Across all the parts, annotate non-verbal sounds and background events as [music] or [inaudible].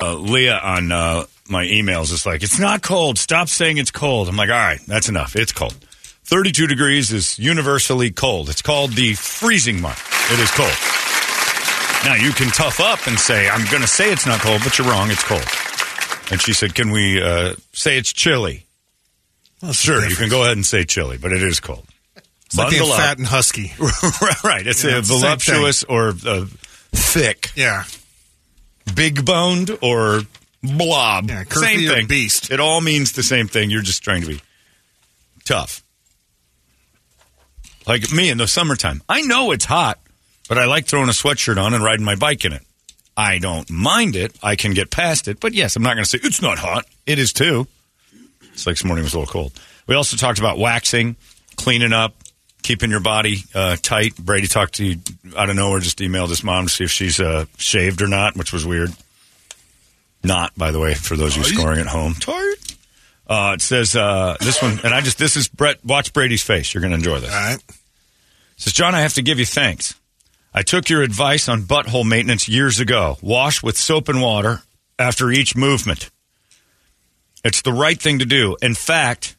uh, Leah on uh, my emails is like, it's not cold. Stop saying it's cold. I'm like, all right, that's enough. It's cold. 32 degrees is universally cold. It's called the freezing mark. It is cold. Now, you can tough up and say, I'm going to say it's not cold, but you're wrong. It's cold. And she said, can we uh, say it's chilly? Well, sure, you can go ahead and say chilly, but it is cold. It's like Bundle up. fat and husky. [laughs] right. It's Yeah, a voluptuous or uh, thick. Yeah. Big boned or blob. Yeah, same thing. beast. It all means the same thing. You're just trying to be tough. Like me in the summertime. I know it's hot, but I like throwing a sweatshirt on and riding my bike in it. I don't mind it. I can get past it. But yes, I'm not going to say it's not hot. It is too. It's like this morning was a little cold. We also talked about waxing, cleaning up, keeping your body uh, tight. Brady talked to you out of nowhere, just emailed his mom to see if she's uh, shaved or not, which was weird. Not, by the way, for those of you scoring at home. Tired. Uh, it says uh, this one, and I just this is Brett. Watch Brady's face. You're going to enjoy this. All right. It says John, I have to give you thanks. I took your advice on butthole maintenance years ago. Wash with soap and water after each movement. It's the right thing to do. In fact,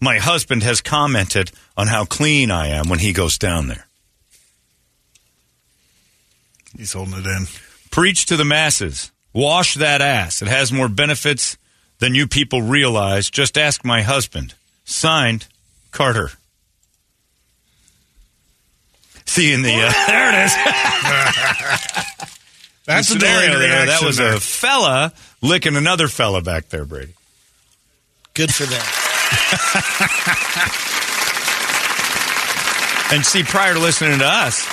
my husband has commented on how clean I am when he goes down there. He's holding it in. Preach to the masses. Wash that ass. It has more benefits than you people realize. Just ask my husband. Signed, Carter. See in the uh, [laughs] there it is. [laughs] That's The a scenario there. That was there. a fella licking another fella back there, Brady. Good for them. [laughs] And see, prior to listening to us,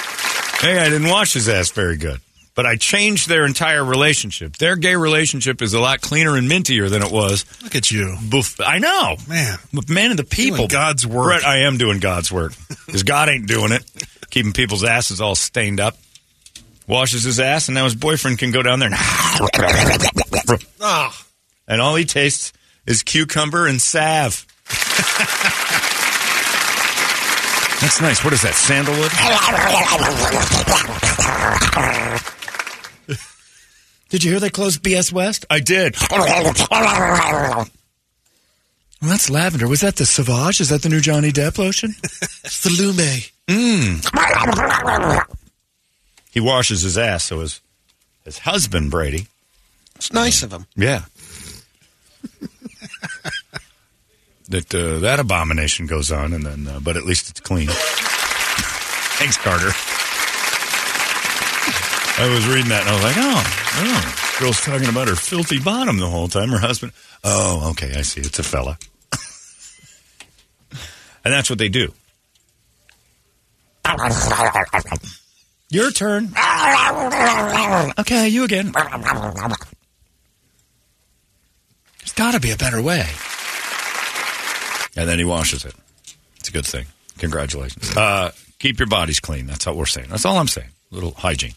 hey, I didn't wash his ass very good. But I changed their entire relationship. Their gay relationship is a lot cleaner and mintier than it was. Look at you. Bef- I know. Man. But man of the people. Doing God's work. Brett, I am doing God's work. Because God ain't doing it. [laughs] Keeping people's asses all stained up. Washes his ass, and now his boyfriend can go down there and. [laughs] Ah. and all he tastes is cucumber and salve. That's nice. What is that? Sandalwood? Did you hear they closed BS West? I did. Well, that's lavender. Was that the Sauvage? Is that the new Johnny Depp lotion? [laughs] it's the Lume. Mm. He washes his ass, so his his husband Brady. It's nice of him. Yeah. [laughs] that uh, that abomination goes on, and then uh, but at least it's clean. Thanks, Carter. I was reading that and I was like, oh, oh, girl's talking about her filthy bottom the whole time. Her husband. Oh, okay, I see. It's a fella, [laughs] and that's what they do. Your turn. [laughs] Okay, you again. There's got to be a better way. And then he washes it. It's a good thing. Congratulations. Uh, keep your bodies clean. That's what we're saying. That's all I'm saying. A little hygiene.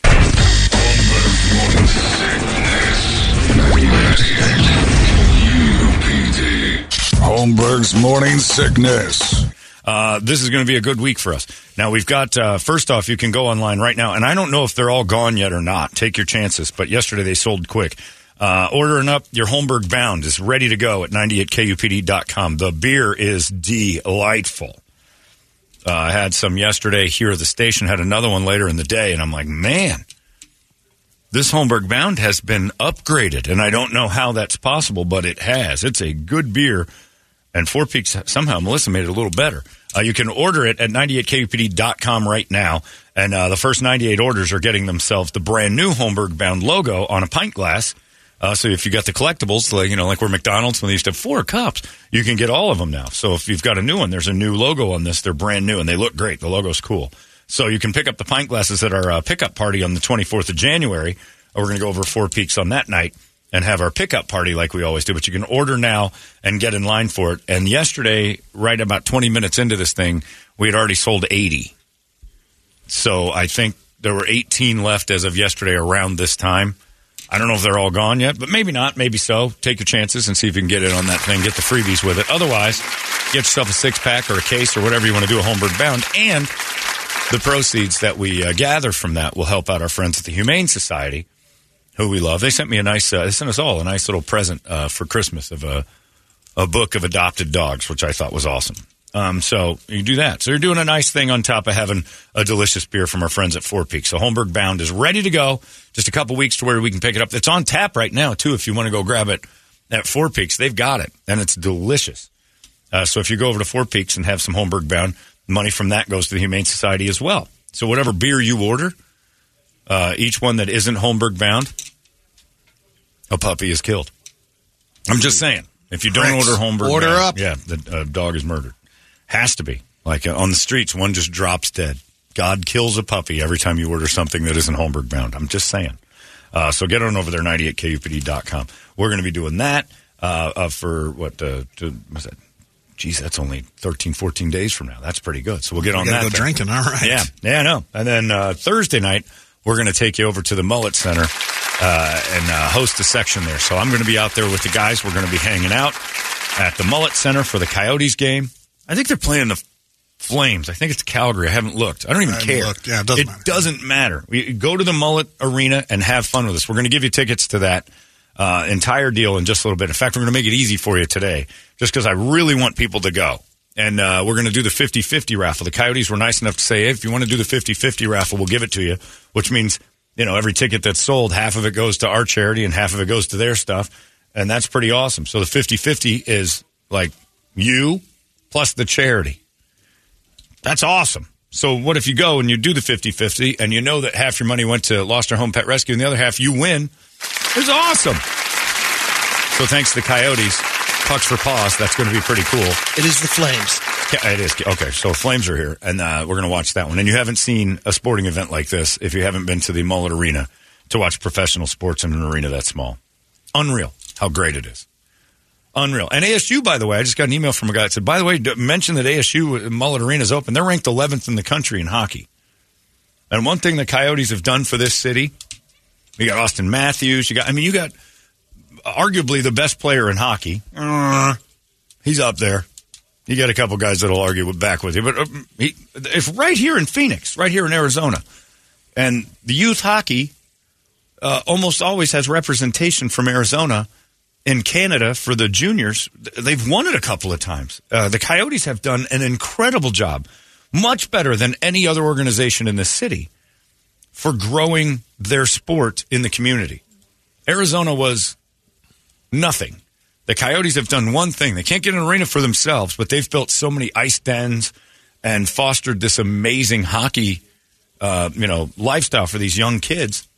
Holmberg's Morning Sickness. Uh, this is going to be a good week for us. Now, we've got, uh, first off, you can go online right now, and I don't know if they're all gone yet or not. Take your chances, but yesterday they sold quick. Uh, ordering up your Holmberg Bound is ready to go at 98kupd.com. The beer is delightful. Uh, I had some yesterday here at the station, had another one later in the day, and I'm like, man, this Holmberg Bound has been upgraded, and I don't know how that's possible, but it has. It's a good beer, and Four Peaks somehow Melissa made it a little better. Uh, you can order it at 98kupd.com right now, and uh, the first 98 orders are getting themselves the brand new Holmberg Bound logo on a pint glass Uh, so if you got the collectibles, like you know, like where McDonald's when they used to have four cups, you can get all of them now. So if you've got a new one, there's a new logo on this. They're brand new and they look great. The logo's cool. So you can pick up the pint glasses at our uh, pickup party on the 24th of January. We're going to go over Four Peaks on that night and have our pickup party like we always do. But you can order now and get in line for it. And yesterday, right about 20 minutes into this thing, we had already sold 80. So I think there were 18 left as of yesterday around this time. I don't know if they're all gone yet, but maybe not. Maybe so. Take your chances and see if you can get in on that thing. Get the freebies with it. Otherwise, get yourself a six pack or a case or whatever you want to do a Holmberg Bound. And the proceeds that we uh, gather from that will help out our friends at the Humane Society, who we love. They sent me a nice, uh, they sent us all a nice little present uh, for Christmas of a, a book of adopted dogs, which I thought was awesome. Um, so you do that. So you're doing a nice thing on top of having a delicious beer from our friends at Four Peaks. So Holmberg Bound is ready to go. Just a couple weeks to where we can pick it up. It's on tap right now too. If you want to go grab it at Four Peaks, they've got it, and it's delicious. Uh, so if you go over to Four Peaks and have some Holmberg Bound, money from that goes to the Humane Society as well. So whatever beer you order, uh, each one that isn't Holmberg Bound, a puppy is killed. I'm just saying. If you don't order Holmberg, Order Bound, up. Yeah, the uh, dog is murdered. Has to be. Like uh, on the streets, one just drops dead. God kills a puppy every time you order something that isn't Holmberg bound. I'm just saying. Uh, so get on over there, 98kupd.com. We're going to be doing that uh, uh, for what? Uh, to, what's that? Geez, that's only 13, 14 days from now. That's pretty good. So we'll get on that. go thing. drinking. All right. Yeah, yeah, I know. And then uh, Thursday night, we're going to take you over to the Mullett Center uh, and uh, host a section there. So I'm going to be out there with the guys. We're going to be hanging out at the Mullett Center for the Coyotes game. I think they're playing the Flames. I think it's Calgary. I haven't looked. I don't even I care. looked. Yeah, it doesn't matter. doesn't matter. We, go to the Mullett Arena and have fun with us. We're going to give you tickets to that uh, entire deal in just a little bit. In fact, we're going to make it easy for you today just because I really want people to go. And uh, we're going to do the 50 50 raffle. The Coyotes were nice enough to say, hey, if you want to do the 50 50 raffle, we'll give it to you, which means, you know, every ticket that's sold, half of it goes to our charity and half of it goes to their stuff. And that's pretty awesome. So the 50 50 is like you plus the charity. That's awesome. So what if you go and you do the 50-50 and you know that half your money went to Lost Our Home Pet Rescue and the other half you win? It's awesome. So thanks to the Coyotes, Pucks for Paws, that's going to be pretty cool. It is the Flames. Yeah, It is. Okay, so Flames are here, and uh, we're going to watch that one. And you haven't seen a sporting event like this if you haven't been to the Mullett Arena to watch professional sports in an arena that small. Unreal how great it is. Unreal. And ASU, by the way, I just got an email from a guy that said, by the way, mention that ASU Mullett Arena is open. They're ranked 11th in the country in hockey. And one thing the Coyotes have done for this city, you got Auston Matthews. You got, I mean, you got arguably the best player in hockey. Uh, he's up there. You got a couple guys that'll argue with- back with you, but uh, he, it's right here in Phoenix, right here in Arizona, and the youth hockey uh, almost always has representation from Arizona in Canada for the juniors. They've won it a couple of times. Uh, the Coyotes have done an incredible job, much better than any other organization in the city, for growing their sport in the community. Arizona was nothing. The Coyotes have done one thing. They can't get an arena for themselves, but they've built so many ice dens and fostered this amazing hockey, uh, you know, lifestyle for these young kids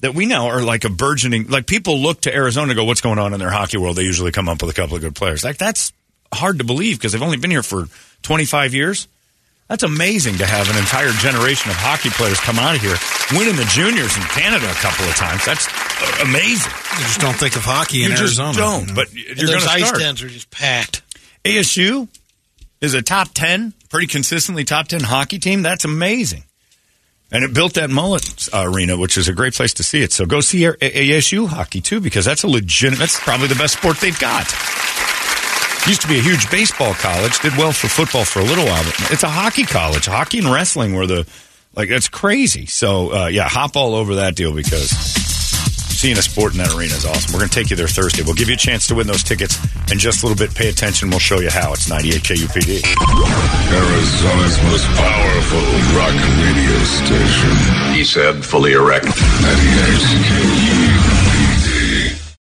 that we now are like a burgeoning. Like people look to Arizona, and go, "What's going on in their hockey world?" They usually come up with a couple of good players. Like that's hard to believe because they've only been here for 25 years. That's amazing to have an entire generation of hockey players come out of here, winning the juniors in Canada a couple of times. That's amazing. You just don't think of hockey in you just Arizona. don't, but And you're going those to ice start. dens are just packed. ASU is a top 10, pretty consistently top 10 hockey team. That's amazing. And it built that mullet uh, arena, which is a great place to see it. So go see ASU hockey too, because that's a legitimate, that's probably the best sport they've got. Used to be a huge baseball college, did well for football for a little while, but it's a hockey college. Hockey and wrestling were the, like, that's crazy. So, uh, yeah, hop all over that deal because seeing a sport in that arena is awesome. We're going to take you there Thursday. We'll give you a chance to win those tickets in just a little bit. Pay attention. We'll show you how. It's 98 KUPD. Arizona's most powerful rock radio station. He said, fully erect. 98